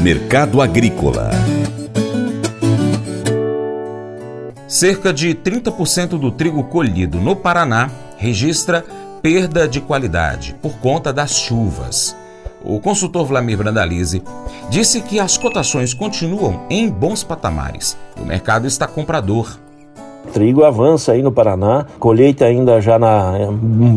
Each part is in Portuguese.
Mercado Agrícola Cerca de 30% do trigo colhido no Paraná registra perda de qualidade por conta das chuvas. O consultor Vlamir Brandalize disse que as cotações continuam em bons patamares. O mercado está comprador trigo avança aí no Paraná, colheita ainda já na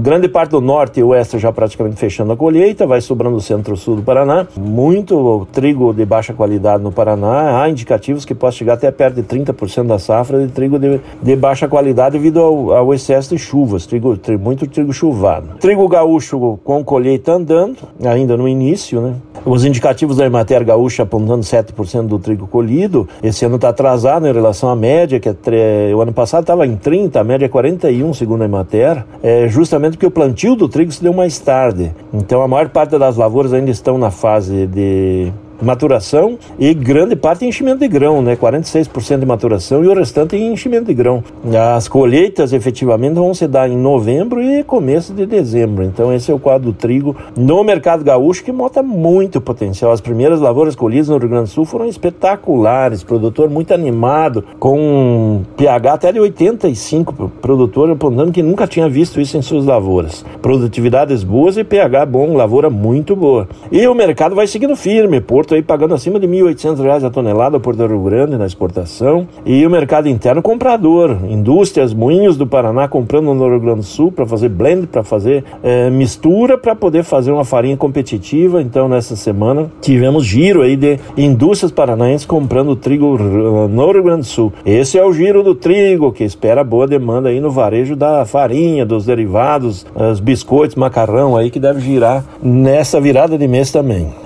grande parte do norte e oeste já praticamente fechando a colheita, vai sobrando o centro-sul do Paraná. Muito trigo de baixa qualidade no Paraná, há indicativos que pode chegar até perto de 30% da safra de trigo de, de baixa qualidade devido ao, ao, excesso de chuvas, trigo, trigo, muito trigo chuvado. Trigo gaúcho com colheita andando, ainda no início, né? Os indicativos da Emater Gaúcha apontando 7% do trigo colhido, esse ano está atrasado em relação à média, que é o ano passado estava em 30, a média é 41, segundo a Emater, é justamente porque o plantio do trigo se deu mais tarde. Então a maior parte das lavouras ainda estão na fase de maturação e grande parte em enchimento de grão, né? 46% de maturação e o restante em enchimento de grão. As colheitas efetivamente vão se dar em novembro e começo de dezembro. Então esse é o quadro do trigo no mercado gaúcho que mostra muito potencial. As primeiras lavouras colhidas no Rio Grande do Sul foram espetaculares, produtor muito animado, com pH até de 85, produtor apontando que nunca tinha visto isso em suas lavouras. Produtividades boas e pH bom, lavoura muito boa. E o mercado vai seguindo firme, por Porto aí pagando acima de R$ 1.800 a tonelada por Rio Grande na exportação. E o mercado interno comprador. Indústrias, moinhos do Paraná comprando no Rio Grande do Sul para fazer blend, para fazer é, mistura, para poder fazer uma farinha competitiva. Então, nessa semana, tivemos giro aí de indústrias paranaenses comprando trigo no Rio Grande do Sul. Esse é o giro do trigo, que espera boa demanda aí no varejo da farinha, dos derivados, os biscoitos, macarrão aí, que deve girar nessa virada de mês também.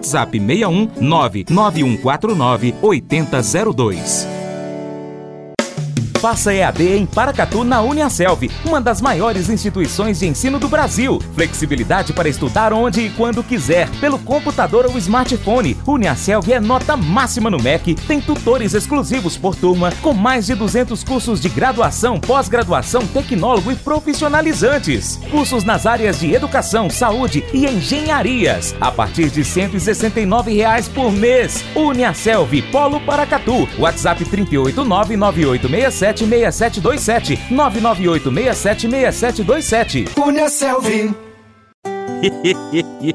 WhatsApp 61 99149 8002. Faça EAD em Paracatu na Uniaselv, uma das maiores instituições de ensino do Brasil. Flexibilidade para estudar onde e quando quiser, pelo computador ou smartphone. Uniaselv é nota máxima no MEC, tem tutores exclusivos por turma, com mais de 200 cursos de graduação, pós-graduação, tecnólogo e profissionalizantes. Cursos nas áreas de educação, saúde e engenharias, a partir de 169 reais por mês. Uniaselv, Polo Paracatu, WhatsApp 3899867 998676727. 998676727. Cunha Selvin.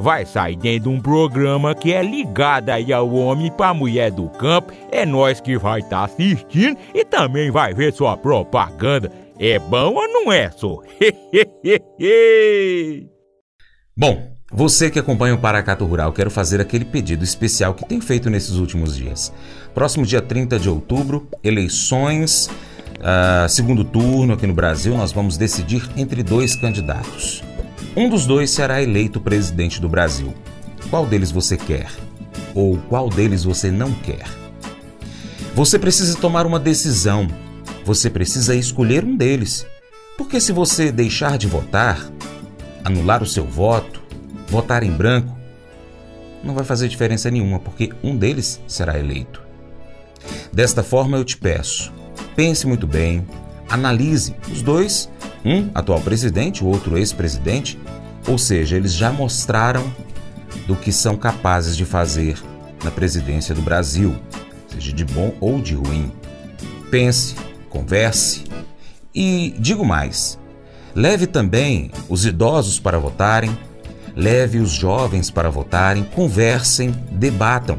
vai sair dentro de um programa que é ligado aí ao homem para mulher do campo. É nós que vai estar tá assistindo e também vai ver sua propaganda. É bom ou não é, só? bom, você que acompanha o Paracato Rural, quero fazer aquele pedido especial que tem feito nesses últimos dias. Próximo dia 30 de outubro, eleições, uh, segundo turno aqui no Brasil, nós vamos decidir entre dois candidatos. Um dos dois será eleito presidente do Brasil. Qual deles você quer? Ou qual deles você não quer? Você precisa tomar uma decisão. Você precisa escolher um deles. Porque se você deixar de votar, anular o seu voto, votar em branco, não vai fazer diferença nenhuma, porque um deles será eleito. Desta forma, eu te peço, pense muito bem, analise os dois, um atual presidente, o outro ex-presidente, ou seja, eles já mostraram do que são capazes de fazer na presidência do Brasil, seja de bom ou de ruim. Pense, converse e digo mais: leve também os idosos para votarem, leve os jovens para votarem, conversem, debatam.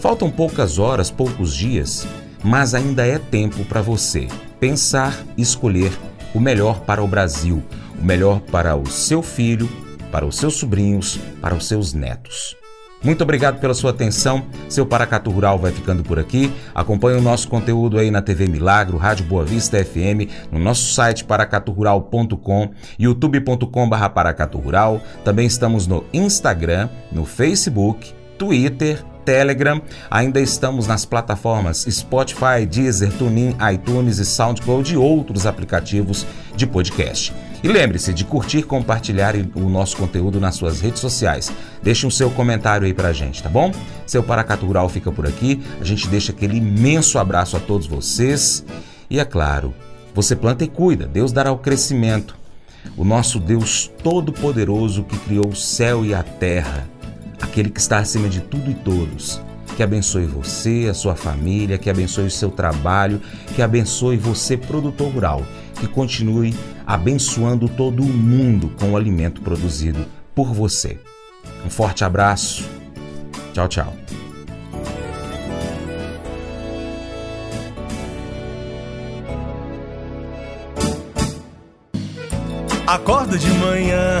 Faltam poucas horas, poucos dias, mas ainda é tempo para você pensar escolher o melhor para o Brasil, o melhor para o seu filho, para os seus sobrinhos, para os seus netos. Muito obrigado pela sua atenção. Seu Paracatu Rural vai ficando por aqui. Acompanhe o nosso conteúdo aí na TV Milagro, Rádio Boa Vista FM, no nosso site paracaturural.com, youtube.com.br paracaturural. Também estamos no Instagram, no Facebook, Twitter, Telegram. Ainda estamos nas plataformas Spotify, Deezer, TuneIn, iTunes e SoundCloud e outros aplicativos de podcast. E lembre-se de curtir, compartilhar o nosso conteúdo nas suas redes sociais. Deixe um seu comentário aí pra gente, tá bom? Seu Paracatu Rural fica por aqui. A gente deixa aquele imenso abraço a todos vocês. E é claro, você planta e cuida, Deus dará o crescimento. O nosso Deus Todo-Poderoso que criou o céu e a terra, aquele que está acima de tudo e todos, que abençoe você, a sua família, que abençoe o seu trabalho, que abençoe você, produtor rural, que continue abençoando todo o mundo com o alimento produzido por você. Um forte abraço. Tchau, tchau. Acordo de manhã